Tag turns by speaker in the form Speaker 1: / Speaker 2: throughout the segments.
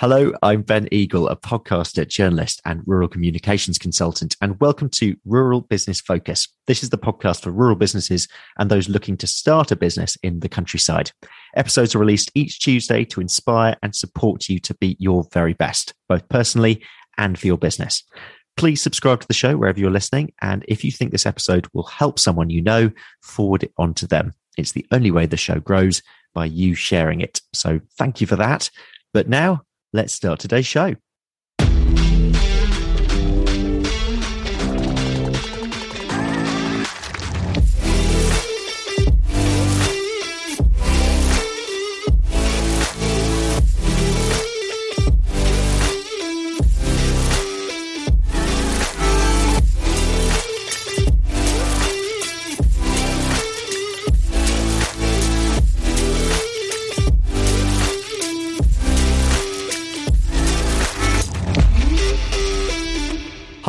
Speaker 1: Hello, I'm Ben Eagle, a podcaster, journalist, and rural communications consultant, and welcome to Rural Business Focus. This is the podcast for rural businesses and those looking to start a business in the countryside. Episodes are released each Tuesday to inspire and support you to be your very best, both personally and for your business. Please subscribe to the show wherever you're listening. And if you think this episode will help someone you know, forward it on to them. It's the only way the show grows by you sharing it. So thank you for that. But now let's start today's show.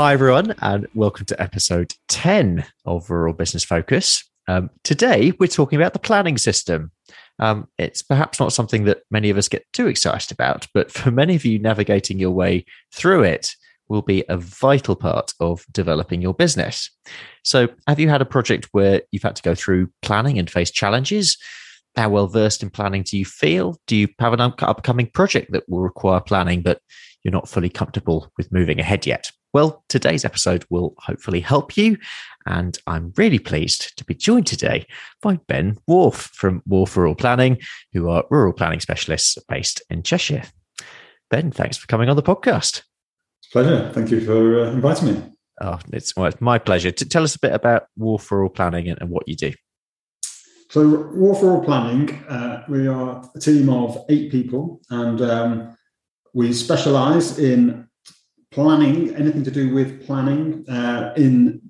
Speaker 1: Hi, everyone, and welcome to episode 10 of Rural Business Focus. Um, today, we're talking about the planning system. Um, it's perhaps not something that many of us get too excited about, but for many of you, navigating your way through it will be a vital part of developing your business. So, have you had a project where you've had to go through planning and face challenges? How well versed in planning do you feel? Do you have an upcoming project that will require planning, but you're not fully comfortable with moving ahead yet? Well, today's episode will hopefully help you. And I'm really pleased to be joined today by Ben Wharfe from Wharfe Rural Planning, who are rural planning specialists based in Cheshire. Ben, thanks for coming on the podcast.
Speaker 2: Pleasure. Thank you for uh, inviting me.
Speaker 1: Oh, it's, well, it's my pleasure. To tell us a bit about Wharfe Rural Planning and, and what you do.
Speaker 2: So, Wharfe Rural Planning, uh, we are a team of eight people, and um, we specialise in planning, anything to do with planning uh, in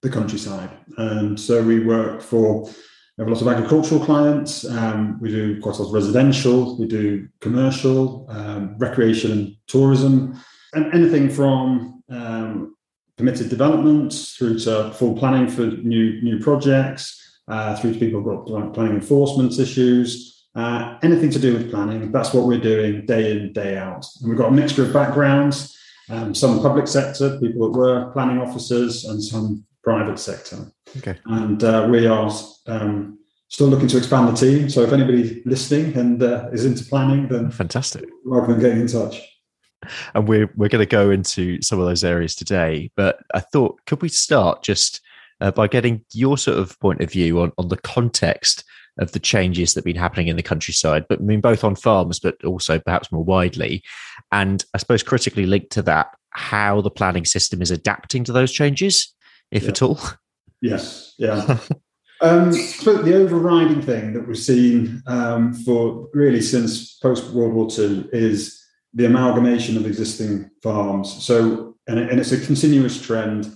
Speaker 2: the countryside. And so we work for, we have a lot of agricultural clients, um, we do quite a lot of residential, we do commercial, um, recreation and tourism, and anything from um, permitted developments through to full planning for new, new projects, uh, through to people got planning enforcement issues. Uh, anything to do with planning, that's what we're doing day in, day out. And we've got a mixture of backgrounds um, some public sector, people that were planning officers, and some private sector. Okay. And uh, we are um, still looking to expand the team. So if anybody listening and uh, is into planning, then
Speaker 1: fantastic.
Speaker 2: Welcome getting in touch.
Speaker 1: And we're we're going to go into some of those areas today. But I thought, could we start just uh, by getting your sort of point of view on on the context of the changes that have been happening in the countryside, but I mean both on farms, but also perhaps more widely. And I suppose critically linked to that, how the planning system is adapting to those changes, if yeah. at all.
Speaker 2: Yes, yeah. um, but the overriding thing that we've seen um, for really since post World War II is the amalgamation of existing farms. So, and, it, and it's a continuous trend,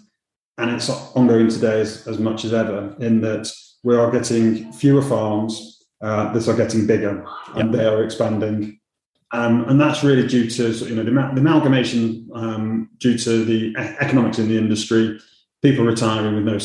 Speaker 2: and it's ongoing today as, as much as ever, in that we are getting fewer farms uh, that are getting bigger and yep. they are expanding. Um, and that's really due to you know the, the amalgamation um, due to the economics in the industry, people retiring with no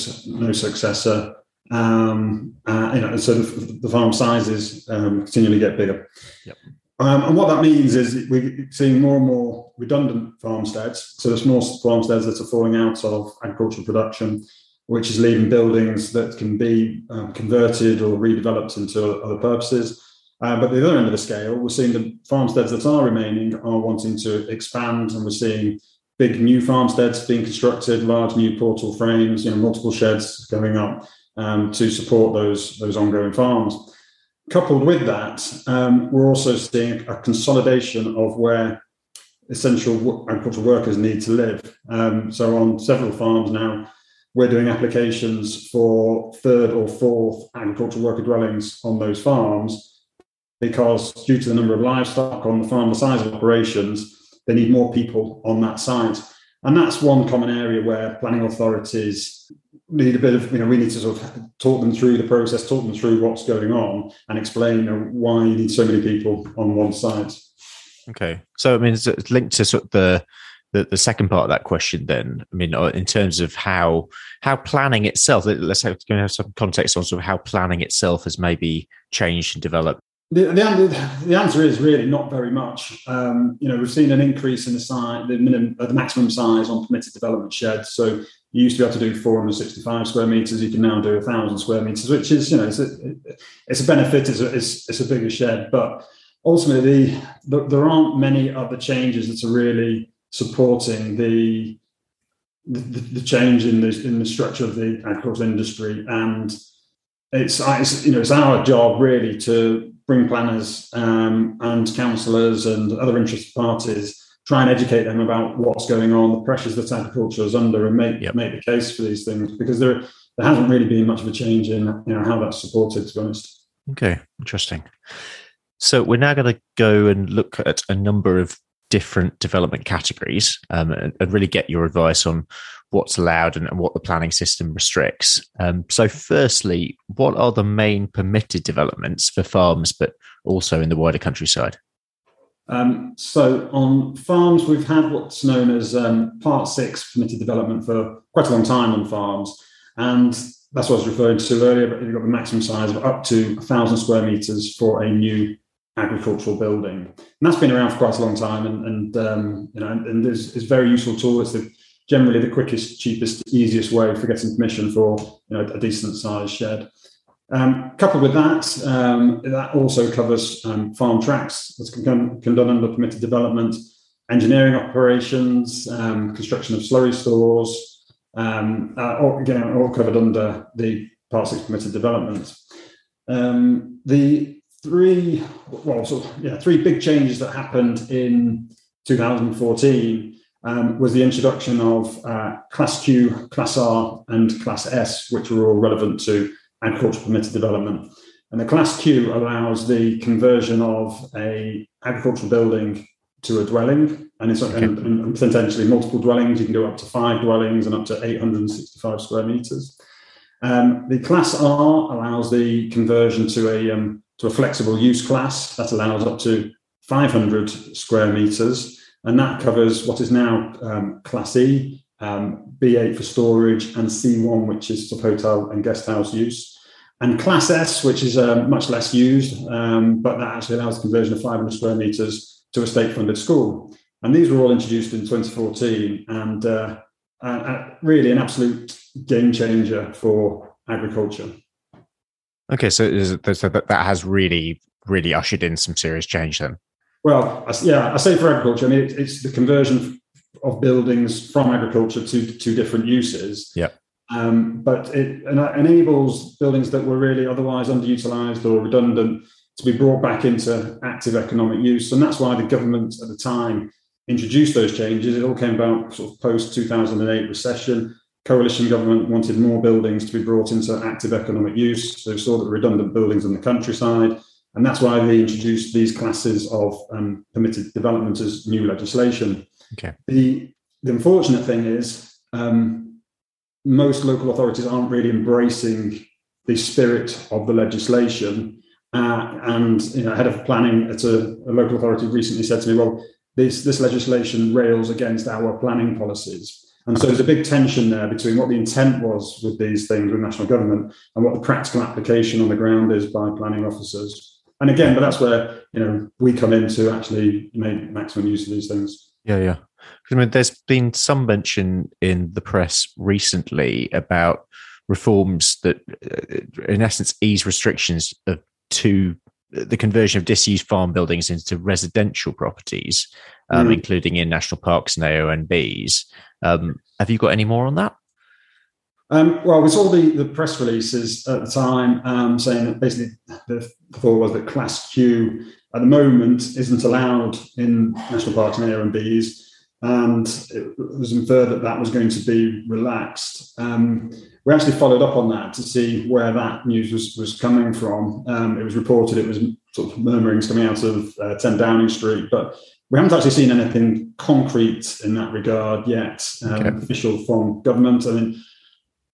Speaker 2: no successor. Um, uh, you know, so the, the farm sizes um, continually get bigger. Yep. Um, and what that means is we're seeing more and more redundant farmsteads. So there's more farmsteads that are falling out of agricultural production which is leaving buildings that can be um, converted or redeveloped into other purposes. Uh, but the other end of the scale, we're seeing the farmsteads that are remaining are wanting to expand, and we're seeing big new farmsteads being constructed, large new portal frames, you know, multiple sheds going up um, to support those those ongoing farms. Coupled with that, um, we're also seeing a consolidation of where essential agricultural workers need to live. Um, so on several farms now, we're doing applications for third or fourth agricultural worker dwellings on those farms because due to the number of livestock on the farm, the size of operations, they need more people on that site. And that's one common area where planning authorities need a bit of, you know, we need to sort of talk them through the process, talk them through what's going on, and explain you know, why you need so many people on one site.
Speaker 1: Okay. So, I mean, it's linked to sort of the the, the second part of that question then i mean uh, in terms of how how planning itself let's have, have some context on sort of how planning itself has maybe changed and developed
Speaker 2: The, the, the, answer is really not very much. Um, you know, we've seen an increase in the size, the minimum, uh, the maximum size on permitted development sheds. So you used to be able to do 465 square meters. You can now do 1,000 square meters, which is, you know, it's a, it's a benefit. It's a, it's, it's a bigger shed, but ultimately, the, there aren't many other changes that are really supporting the the, the change in the in the structure of the agricultural industry and it's, it's you know it's our job really to bring planners um, and councillors and other interested parties, try and educate them about what's going on, the pressures that agriculture is under, and make yep. make the case for these things because there there hasn't really been much of a change in you know how that's supported. To be honest.
Speaker 1: Okay, interesting. So we're now going to go and look at a number of different development categories um, and, and, really get your advice on what's allowed and, and what the planning system restricts. Um, so, firstly, what are the main permitted developments for farms, but also in the wider countryside?
Speaker 2: Um, so, on farms, we've had what's known as um, Part 6 permitted development for quite a long time on farms. And that's what I was referring to earlier, but you've got the maximum size of up to 1,000 square metres for a new agricultural building. And that's been around for quite a long time and, and um, you know, and, is, is very useful tool. It's the generally the quickest, cheapest, easiest way for getting permission for you know, a decent sized shed. Um, coupled with that, um, that also covers um, farm tracks that's can, can done under permitted development, engineering operations, um, construction of slurry stores, um, uh, all, again, all covered under the Part 6 permitted development. The three, well, so, yeah, three big changes that happened in 2014 um, was the introduction of uh, Class Q, Class R, and Class S, which were all relevant to agricultural permitted development. And the Class Q allows the conversion of a agricultural building to a dwelling, and it's okay. and, and potentially multiple dwellings. You can do up to five dwellings and up to 865 square meters. Um, the Class R allows the conversion to a um, to a flexible use class that allows up to 500 square meters and that covers what is now um, Class E, um, B8 for storage, and C1, which is for hotel and guest house use. And Class S, which is uh, much less used, um, but that actually allows the conversion of 500 square metres to a state funded school. And these were all introduced in 2014 and uh, uh, really an absolute game changer for agriculture.
Speaker 1: Okay, so, so that has really, really ushered in some serious change then.
Speaker 2: Well, yeah, I say for agriculture. I mean, it, it's the conversion of buildings from agriculture to to different uses.
Speaker 1: Yeah.
Speaker 2: Um, but it enables buildings that were really otherwise underutilized or redundant to be brought back into active economic use, and that's why the government at the time introduced those changes. It all came about sort of post 2008 recession. Coalition government wanted more buildings to be brought into active economic use. So they saw that redundant buildings in the countryside and that's why they introduced these classes of um, permitted development as new legislation.
Speaker 1: Okay.
Speaker 2: The, the unfortunate thing is um, most local authorities aren't really embracing the spirit of the legislation. Uh, and you know, head of planning at a, a, local authority recently said to me, well, this, this legislation rails against our planning policies. And so there's a big tension there between what the intent was with these things with national government and what the practical application on the ground is by planning officers and again, but that's where you know we come in to actually make maximum use of these things.
Speaker 1: Yeah, yeah. I mean, there's been some mention in the press recently about reforms that, uh, in essence, ease restrictions to the conversion of disused farm buildings into residential properties, um, mm. including in national parks and AONBs. Um, have you got any more on that?
Speaker 2: Um, well, we saw the, the press releases at the time um, saying that basically the thought was that Class Q at the moment isn't allowed in national parks and AONBs, and it was inferred that that was going to be relaxed. Um, we actually followed up on that to see where that news was, was coming from. Um, it was reported it was sort of murmurings coming out of uh, 10 Downing Street, but we haven't actually seen anything concrete in that regard yet, um, okay. official from government. I mean,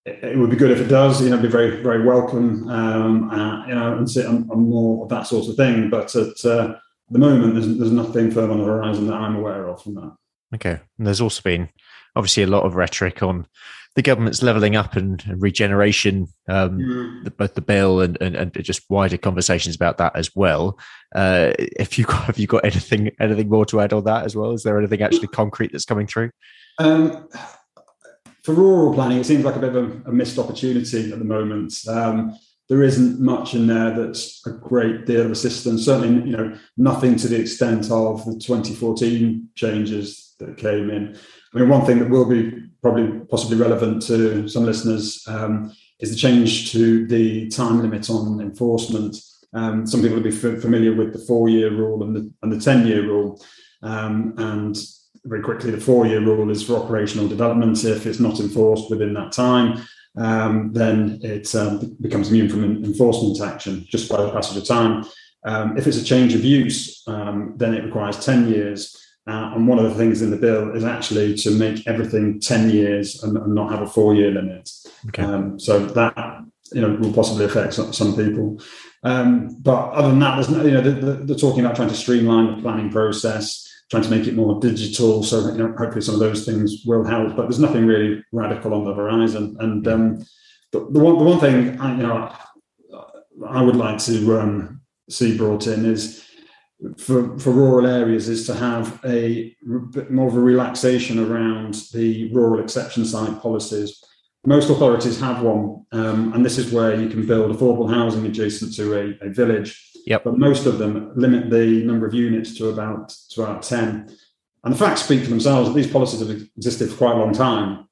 Speaker 2: it would be good if it does. You know, be very very welcome. Um, uh, you know, and sit on, on, more of that sort of thing. But at uh, the moment, there's, there's nothing firm on the horizon that I'm aware of from that.
Speaker 1: Okay, and there's also been obviously a lot of rhetoric on the government's levelling up and, and regeneration, um, mm. the, both the bill and, and, and just wider conversations about that as well. Uh, if you got, have you got anything anything more to add on that as well? Is there anything actually concrete that's coming through? Um,
Speaker 2: for rural planning, it seems like a bit of a, a missed opportunity at the moment. Um, there isn't much in there that's a great deal of assistance. Certainly, you know, nothing to the extent of the 2014 changes that came in. I mean, one thing that will be probably possibly relevant to some listeners um, is the change to the time limit on enforcement. Um, some people will be f- familiar with the four-year rule and the and the ten-year rule, um, and very quickly the four-year rule is for operational development. If it's not enforced within that time, um, then it um, becomes immune from enforcement action just by the passage of time. Um, if it's a change of use, then it requires ten years. Uh, and one of the things in the bill is actually to make everything 10 years and, and not have a four year limit. Okay. Um, so that you know will possibly affect some, some people. Um, but other than that, there's no, you know they're, they're, talking about trying to streamline the planning process, trying to make it more digital. So you know hopefully some of those things will help. But there's nothing really radical on the horizon. And um, the, the, one the one thing I, you know I would like to um, see brought in is for, for rural areas is to have a bit more of a relaxation around the rural exception site policies. Most authorities have one, um, and this is where you can build affordable housing adjacent to a, a village.
Speaker 1: Yep.
Speaker 2: But most of them limit the number of units to about to about ten. And the facts speak for themselves. These policies have existed for quite a long time,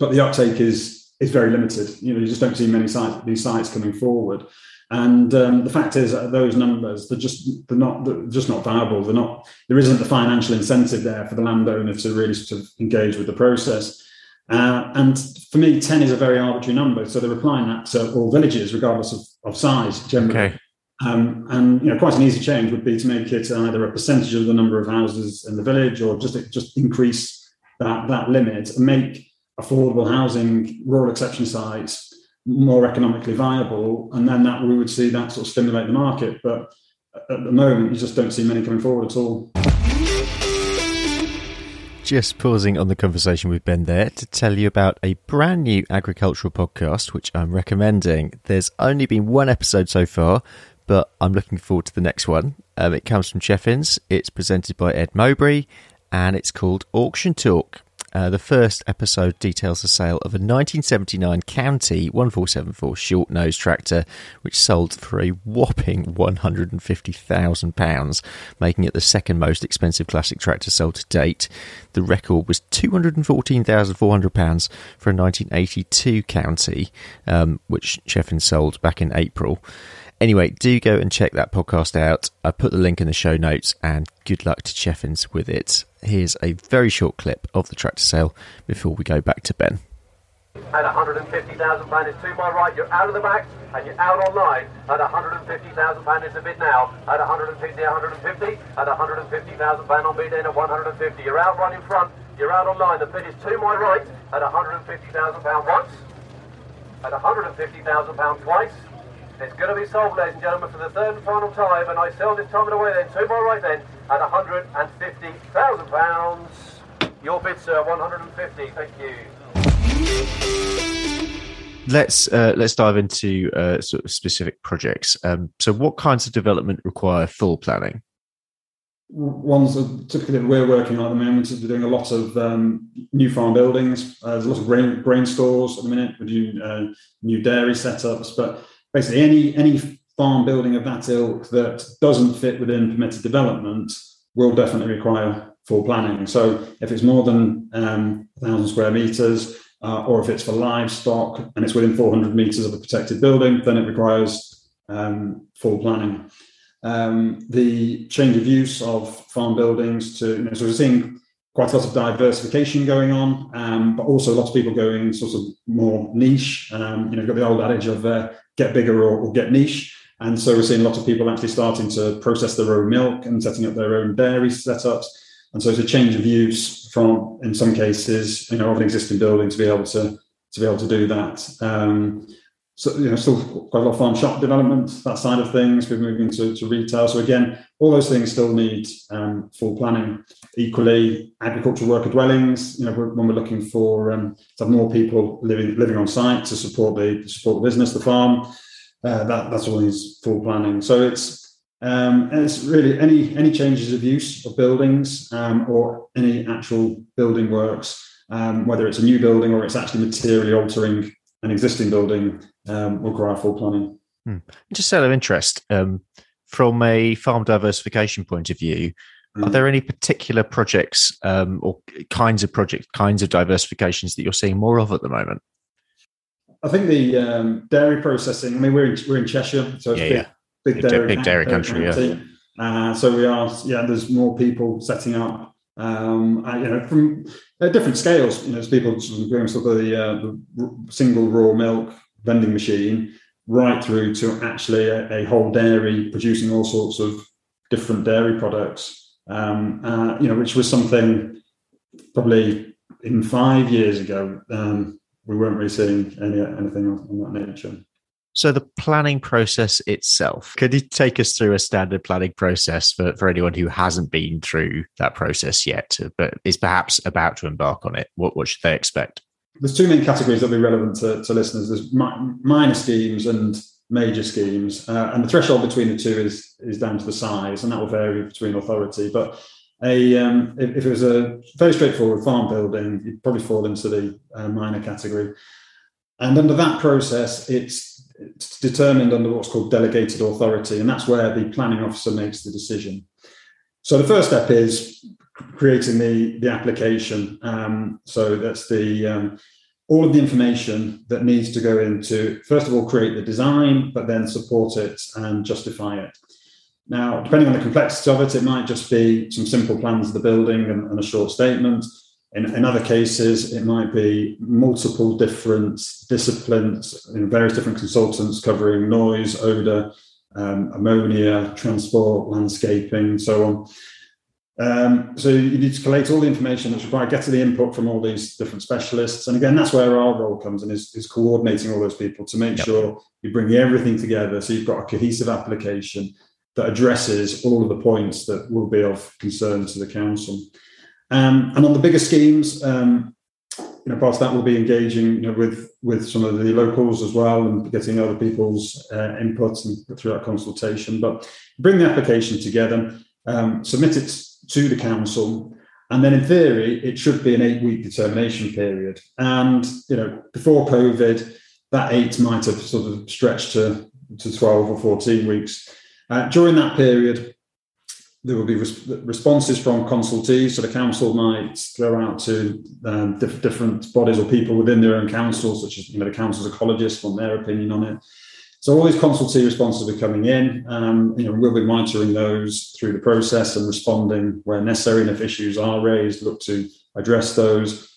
Speaker 2: but the uptake is is very limited. You know, you just don't see many sites these sites coming forward. And um, the fact is, that those numbers they're just they're not they're just not viable. They're not. There isn't the financial incentive there for the landowner to really sort of engage with the process. Uh, and for me, ten is a very arbitrary number. So they're applying that to all villages, regardless of, of size, generally. Okay. Um, and you know, quite an easy change would be to make it either a percentage of the number of houses in the village, or just just increase that that limit and make affordable housing, rural exception sites more economically viable, and then that we would see that sort of stimulate the market. But at the moment, you just don't see many coming forward at all.
Speaker 1: Just pausing on the conversation with Ben there to tell you about a brand new agricultural podcast which I'm recommending. There's only been one episode so far, but I'm looking forward to the next one. Um, it comes from Cheffins, it's presented by Ed Mowbray, and it's called Auction Torque. Uh, the first episode details the sale of a 1979 County 1474 short nose tractor, which sold for a whopping £150,000, making it the second most expensive classic tractor sold to date. The record was £214,400 for a 1982 County, um, which Cheffin sold back in April. Anyway, do go and check that podcast out. I put the link in the show notes, and good luck to Cheffins with it. Here's a very short clip of the tractor sale before we go back to Ben.
Speaker 3: At 150,000 pound is to my right. You're out of the back and you're out online. At 150,000 pound is a bid now. At 150, 150. At 150,000 pound on bid in at 150. You're out right in front. You're out online. The bid is to my right. At 150,000 pound once. At 150,000 pound twice. It's going to be sold, ladies and gentlemen, for the third and final time, and I sell this time and away then, to my right then, at £150,000. Your bid, sir, 150 Thank you.
Speaker 1: Let's uh, let's dive into uh, sort of specific projects. Um, so, what kinds of development require full planning?
Speaker 2: Ones that typically that we're working on at the moment is we're doing a lot of um, new farm buildings. Uh, there's a lot of grain, grain stores at the minute. We're doing uh, new dairy setups, but basically any any farm building of that ilk that doesn't fit within permitted development will definitely require full planning. So if it's more than um, 1,000 square meters, uh, or if it's for livestock and it's within 400 meters of a protected building, then it requires um, full planning. Um, the change of use of farm buildings to, you know, so we're seeing quite a lot of diversification going on, um, but also lots of people going sort of more niche. Um, you know, you've got the old adage of uh, get bigger or, or get niche. And so we're seeing a lot of people actually starting to process their own milk and setting up their own dairy setups. And so it's a change of use from, in some cases, you know, of an existing building to be able to to be able to do that. Um, so you know, still quite a lot of farm shop development, that side of things. We're moving to, to retail. So again, all those things still need um, full planning. Equally, agricultural worker dwellings. You know, when we're looking for um, to have more people living living on site to support the support the business, the farm, uh, that that's all needs full planning. So it's um, it's really any any changes of use of buildings um, or any actual building works, um, whether it's a new building or it's actually materially altering an existing building um, will require full planning.
Speaker 1: Hmm. Just out of interest, um, from a farm diversification point of view, mm. are there any particular projects um, or kinds of projects, kinds of diversifications that you're seeing more of at the moment?
Speaker 2: I think the um, dairy processing. I mean, we're in, we're in Cheshire, so it's yeah, big, yeah. big,
Speaker 1: big dairy, big dairy country.
Speaker 2: country yeah. Uh, so we are, yeah. There's more people setting up um, I, you know, from uh, different scales. You know, there's people doing sort of the, uh, the, single raw milk vending machine, right through to actually a, a, whole dairy producing all sorts of different dairy products. Um, uh, you know, which was something probably in five years ago um, we weren't really seeing any anything of that nature.
Speaker 1: So the planning process itself, could you take us through a standard planning process for, for anyone who hasn't been through that process yet, but is perhaps about to embark on it? What, what should they expect?
Speaker 2: There's two main categories that will be relevant to, to listeners. There's mi- minor schemes and major schemes, uh, and the threshold between the two is is down to the size, and that will vary between authority. But a um, if, if, it was a very straightforward farm building, you'd probably fall into the uh, minor category. And under that process, it's it's determined under what's called delegated authority, and that's where the planning officer makes the decision. So the first step is creating the the application. Um, so that's the um, all of the information that needs to go into first of all create the design, but then support it and justify it. Now, depending on the complexity of it, it might just be some simple plans of the building and, and a short statement. In, in other cases, it might be multiple different disciplines, you know, various different consultants covering noise, odor, um, ammonia, transport, landscaping, and so on. Um, so you need to collate all the information that's required, get to the input from all these different specialists. And again, that's where our role comes in is, is coordinating all those people to make yep. sure you bring everything together so you've got a cohesive application that addresses all of the points that will be of concern to the council. Um, and on the bigger schemes, um, you know, part of that will be engaging you know, with with some of the locals as well and getting other people's uh, inputs and through that consultation. But bring the application together, um, submit it to the council, and then in theory it should be an eight week determination period. And you know, before COVID, that eight might have sort of stretched to to twelve or fourteen weeks. Uh, during that period, there will be res- responses from consultees. So the council might go out to um, diff- different bodies or people within their own council, such as you know, the council's ecologists, on their opinion on it. So all these consultee responses are coming in. Um, you know, we'll be monitoring those through the process and responding where necessary. And if issues are raised, look to address those.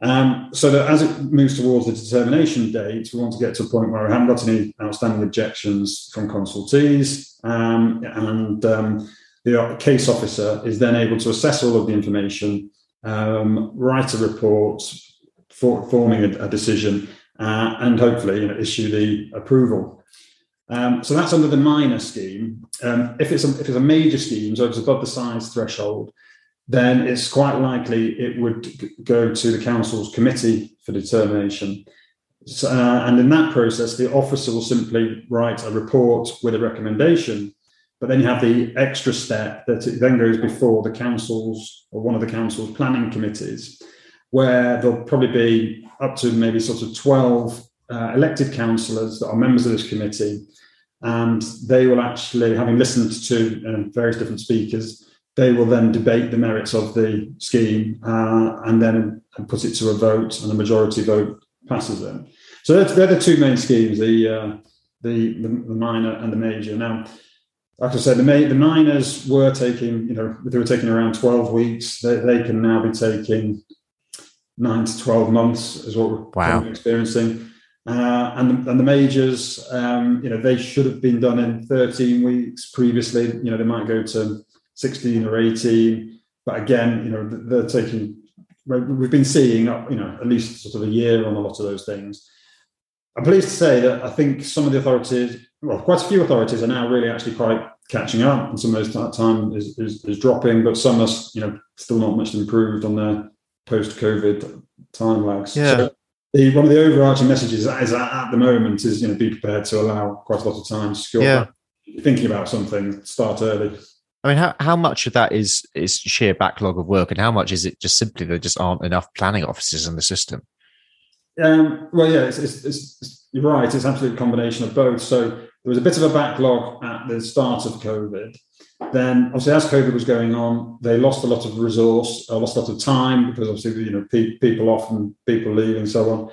Speaker 2: Um, so that as it moves towards the determination date, we want to get to a point where we haven't got any outstanding objections from consultees, um, and um, the case officer is then able to assess all of the information, um, write a report, for, forming a, a decision, uh, and hopefully you know, issue the approval. Um, so that's under the minor scheme. Um, if it's a, if it's a major scheme, so it's above the size threshold, then it's quite likely it would go to the council's committee for determination. So, uh, and in that process, the officer will simply write a report with a recommendation but then you have the extra step that it then goes before the councils or one of the council's planning committees, where there'll probably be up to maybe sort of 12 uh, elected councillors that are members of this committee. And they will actually, having listened to uh, various different speakers, they will then debate the merits of the scheme uh, and then put it to a vote, and a majority vote passes it. So they're, they're the two main schemes: the, uh, the, the the minor and the major. Now, like I said, the, the minors were taking, you know, they were taking around 12 weeks. They, they can now be taking nine to 12 months, is what we're wow. experiencing. Uh, and, the, and the majors, um, you know, they should have been done in 13 weeks previously. You know, they might go to 16 or 18. But again, you know, they're taking, we've been seeing, you know, at least sort of a year on a lot of those things. I'm pleased to say that I think some of the authorities, well, quite a few authorities are now really actually quite catching up, and some of those time is, is, is dropping, but some are, you know, still not much improved on their post-COVID time lags.
Speaker 1: Yeah.
Speaker 2: So the, one of the overarching messages is at, at the moment is, you know, be prepared to allow quite a lot of time to secure
Speaker 1: Yeah.
Speaker 2: thinking about something, start early.
Speaker 1: I mean, how, how much of that is is sheer backlog of work, and how much is it just simply there just aren't enough planning officers in the system?
Speaker 2: Um, well, yeah, it's, it's, it's, you're right. It's absolutely a combination of both. So there was a bit of a backlog at the start of COVID. Then, obviously, as COVID was going on, they lost a lot of resource, uh, lost a lot of time because obviously, you know, pe- people off and people leaving, so on.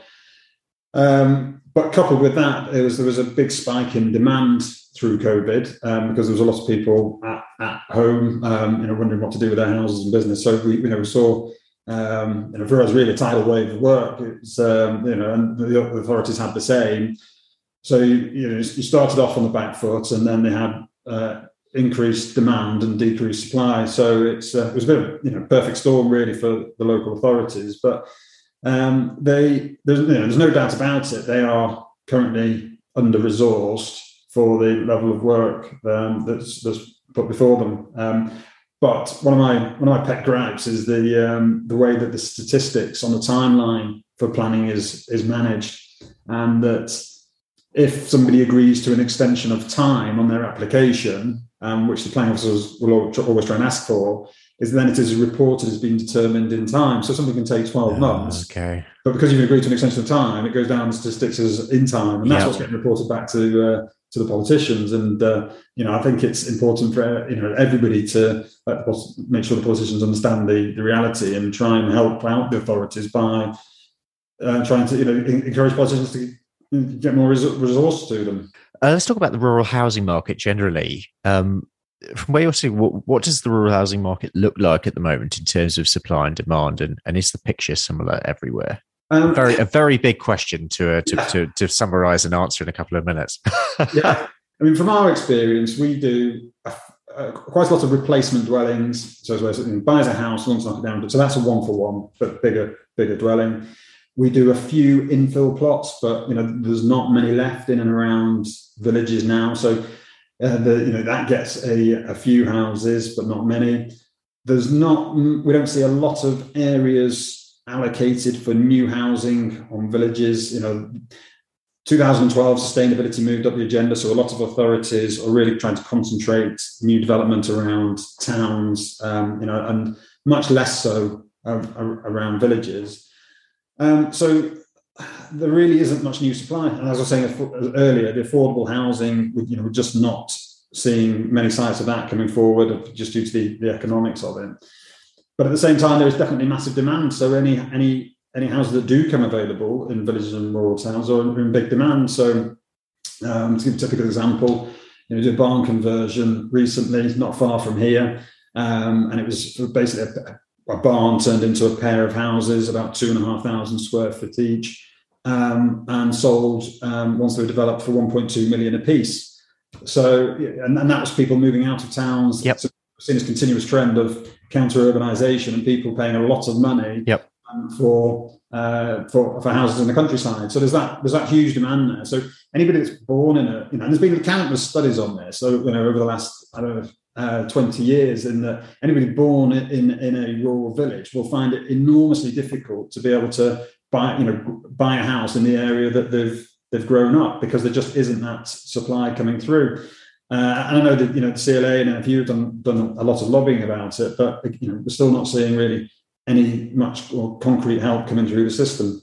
Speaker 2: Um, but coupled with that, there was there was a big spike in demand through COVID um, because there was a lot of people at, at home, um, you know, wondering what to do with their houses and business. So we, you know, we saw um, know, for us, really a tidal wave of work. It's, um, you know, and the authorities had the same. So, you, you know, you started off on the back foot and then they had uh, increased demand and decreased supply. So it's, uh, it was a bit of, you know, perfect storm really for the local authorities. But um, they, there's, you know, there's no doubt about it. They are currently under resourced for the level of work um, that's, that's put before them. Um, but one of my one of my pet gripes is the um, the way that the statistics on the timeline for planning is is managed, and that if somebody agrees to an extension of time on their application, um, which the planning officers will always try and ask for, is then it is reported as being determined in time. So something can take twelve months,
Speaker 1: Okay.
Speaker 2: but because you've agreed to an extension of time, it goes down the statistics as in time, and that's
Speaker 1: Yeah.
Speaker 2: what's getting reported back to uh, to the politicians. And uh, you know, I think it's important for you know everybody to make sure the politicians understand the, the reality and try and help out the authorities by uh, trying to you know encourage politicians to get more res- resource to them.
Speaker 1: Uh, let's talk about the rural housing market generally. Um, from where you're seeing, what, what does the rural housing market look like at the moment in terms of supply and demand, and, and is the picture similar everywhere?
Speaker 2: Um,
Speaker 1: Very a very big question to uh, to, to to summarize and answer in a couple of minutes.
Speaker 2: yeah, I mean, from our experience, we do a, a, quite a lot of replacement dwellings. So, as well, so buys a house, wants to knock it down, so that's a one for one, but bigger, bigger dwelling. We do a few infill plots, but you know, there's not many left in and around villages now. So, uh, the you know that gets a, a few houses, but not many. There's not. We don't see a lot of areas allocated for new housing on villages. You know, 2012 sustainability moved up the agenda, so a lot of authorities are really trying to concentrate new development around towns, um, you know, and much less so uh, around villages. Um, so there really isn't much new supply. And as I was saying earlier, the affordable housing, you know, we're just not seeing many sites of that coming forward just due to the, the economics of it. But at the same time, there is definitely massive demand. So any any any houses that do come available in villages and rural towns are in big demand. So um, to give a typical example, you know, did a barn conversion recently, not far from here, um, and it was basically a, a, barn turned into a pair of houses, about two and a half thousand square foot each, um, and sold um, once they were developed for 1.2 million a piece. So, and, and, that was people moving out of towns.
Speaker 1: Yep.
Speaker 2: So seen this continuous trend of counter urbanization and people paying a lot of money
Speaker 1: yep.
Speaker 2: um, for, uh, for for houses in the countryside. So there's that there's that huge demand there. So anybody that's born in a you know, and there's been countless studies on this. So you know over the last I don't know. Uh, 20 years in that anybody born in, in a rural village will find it enormously difficult to be able to buy you know buy a house in the area that they've they've grown up because there just isn't that supply coming through uh, and I know that you know the CLA and a few have done done a lot of lobbying about it, but you know we're still not seeing really any much or concrete help coming through the system.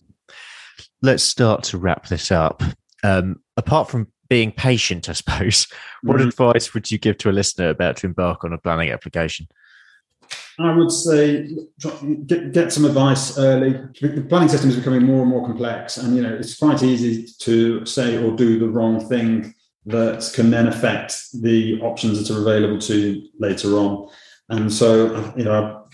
Speaker 1: Let's start to wrap this up. Um, apart from being patient, I suppose, what mm-hmm. advice would you give to a listener about to embark on a planning application?
Speaker 2: I would say get, get some advice early. The planning system is becoming more and more complex, and you know it's quite easy to say or do the wrong thing that can then affect the options that are available to you later on. And so, you know,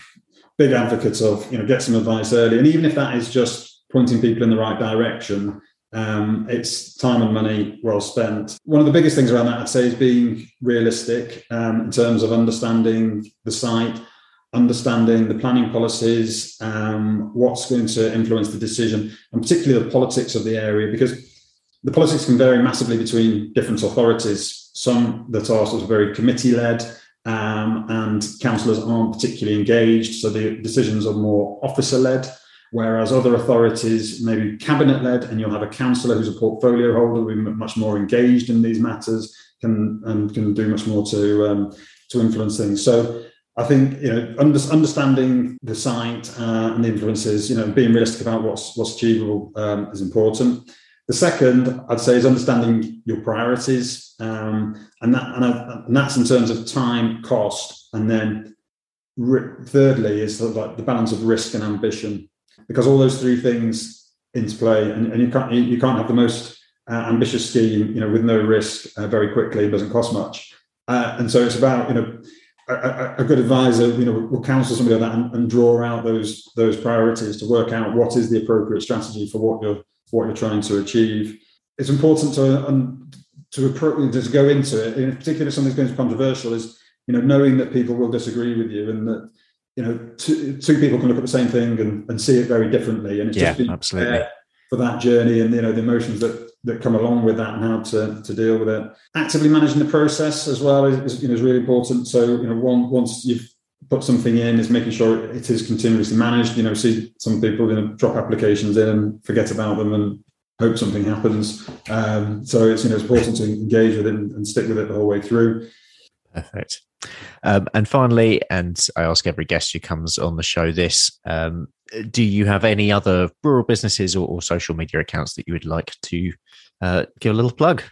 Speaker 2: big advocates of, you know, get some advice early. And even if that is just pointing people in the right direction, um, it's time and money well spent. One of the biggest things around that, I'd say, is being realistic um, in terms of understanding the site, understanding the planning policies, um, what's going to influence the decision, and particularly the politics of the area, because the politics can vary massively between different authorities. Some that are sort of very committee led, um, and councillors aren't particularly engaged, so the decisions are more officer led. Whereas other authorities may be cabinet led, and you'll have a councillor who's a portfolio holder, who's much more engaged in these matters, can and can do much more to um, to influence things. So I think you know under, understanding the site uh, and the influences, you know, being realistic about what's what's achievable um, is important. The second, I'd say, is understanding your priorities, um, and that and, and, that's in terms of time, cost, and then thirdly is sort of like the balance of risk and ambition, because all those three things interplay, and, and you can't you, you can't have the most uh, ambitious scheme, you know, with no risk, uh, very quickly, it doesn't cost much, uh, and so it's about you know a, a, good advisor, you know, will counsel somebody like that and, and, draw out those those priorities to work out what is the appropriate strategy for what you're what you're trying to achieve. It's important to um, to to go into it. In particular, if something's going to be controversial, is you know knowing that people will disagree with you and that you know two, two people can look at the same thing and, and see it very differently. And it's
Speaker 1: yeah, just absolutely
Speaker 2: for that journey and you know the emotions that that come along with that and how to, to deal with it. Actively managing the process as well is, is you know is really important. So you know one, once you've put something in, is making sure it is continuously managed. You know, see some people you know drop applications in and forget about them and hope something happens. Um, so it's you know it's important to engage with it and, and stick with it the whole way through.
Speaker 1: Perfect. Um, and finally, and I ask every guest who comes on the show this: um, Do you have any other rural businesses or, or, social media accounts that you would like to uh, give a little plug?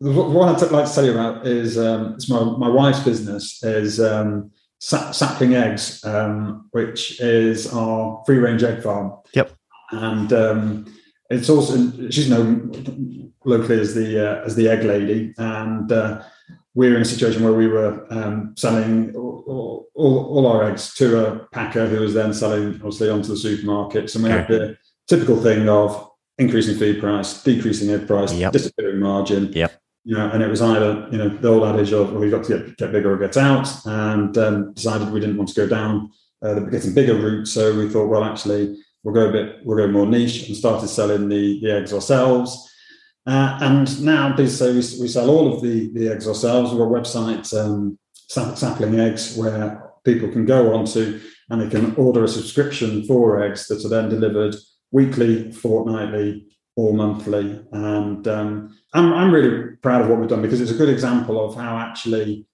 Speaker 2: The one I'd like to tell you about is um, it's my, my wife's business is um, Sapling Eggs, um, which is our free range egg farm.
Speaker 1: Yep.
Speaker 2: And um, it's also she's known locally as the uh, as the egg lady, and uh, we were in a situation where we were um, selling all, all, all, our eggs to a packer who was then selling obviously onto the supermarkets, and we okay. had the typical thing of increasing feed price, decreasing egg price, yep. disappearing margin.
Speaker 1: Yep.
Speaker 2: You know, and it was either you know the old adage of well, we've got to get, get bigger or get out, and um, decided we didn't want to go down uh, the getting bigger route. So we thought, well, actually, we'll go a bit, we'll go more niche, and started selling the, the eggs ourselves. Uh, and now, say we, we sell all of the, the eggs ourselves. We've got a website, um, Sapling Eggs, where people can go onto and they can order a subscription for eggs that are then delivered weekly, fortnightly, or monthly. And um, I'm, I'm really proud of what we've done because it's a good example of how actually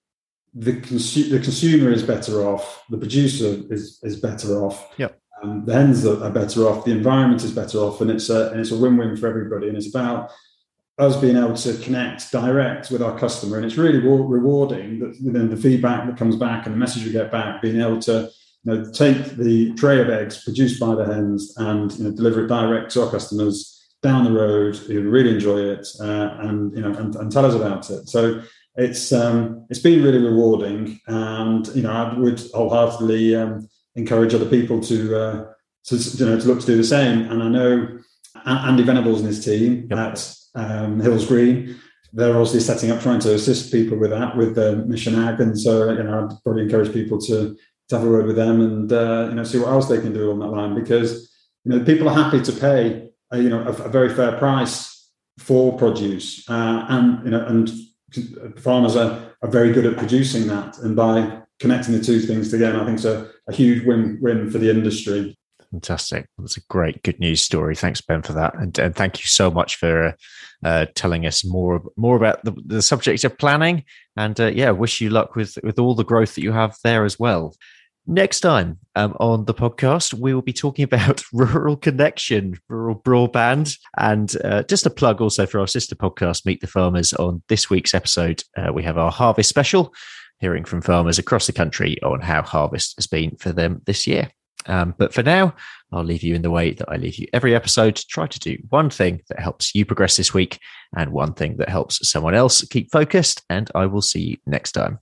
Speaker 2: the, consu- the consumer is better off, the producer is, is better off.
Speaker 1: Yep.
Speaker 2: Um, the hens are, better off, the environment is better off, and it's a and it's a win-win for everybody. And it's about us being able to connect direct with our customer, and it's really rewarding that then the feedback that comes back and the message we get back, being able to you know, take the tray of eggs produced by the hens and you know, deliver it direct to our customers down the road who really enjoy it uh, and you know and, and, tell us about it. So it's um, it's been really rewarding, and you know I would wholeheartedly um, encourage other people to uh, to you know to look to do the same. And I know Andy Venables and his team yep. at um, Hills Green. They're obviously setting up, trying to assist people with that, with the Mission Ag, and so you know, I'd probably encourage people to, to have a word with them and uh, you know see what else they can do on that line because you know people are happy to pay a, you know a, a very fair price for produce, uh, and you know and farmers are, are very good at producing that, and by connecting the two things together, I think it's a, a huge win-win for the industry.
Speaker 1: Fantastic. That's a great good news story. Thanks, Ben, for that. And, and thank you so much for uh, uh, telling us more more about the, the subject of planning. And uh, yeah, wish you luck with, with all the growth that you have there as well. Next time um, on the podcast, we will be talking about rural connection, rural broadband, and uh, just a plug also for our sister podcast, Meet the Farmers. On this week's episode, uh, we have our harvest special, hearing from farmers across the country on how harvest has been for them this year. Um, but for now, I'll leave you in the way that I leave you every episode. Try to do one thing that helps you progress this week and one thing that helps someone else keep focused. And I will see you next time.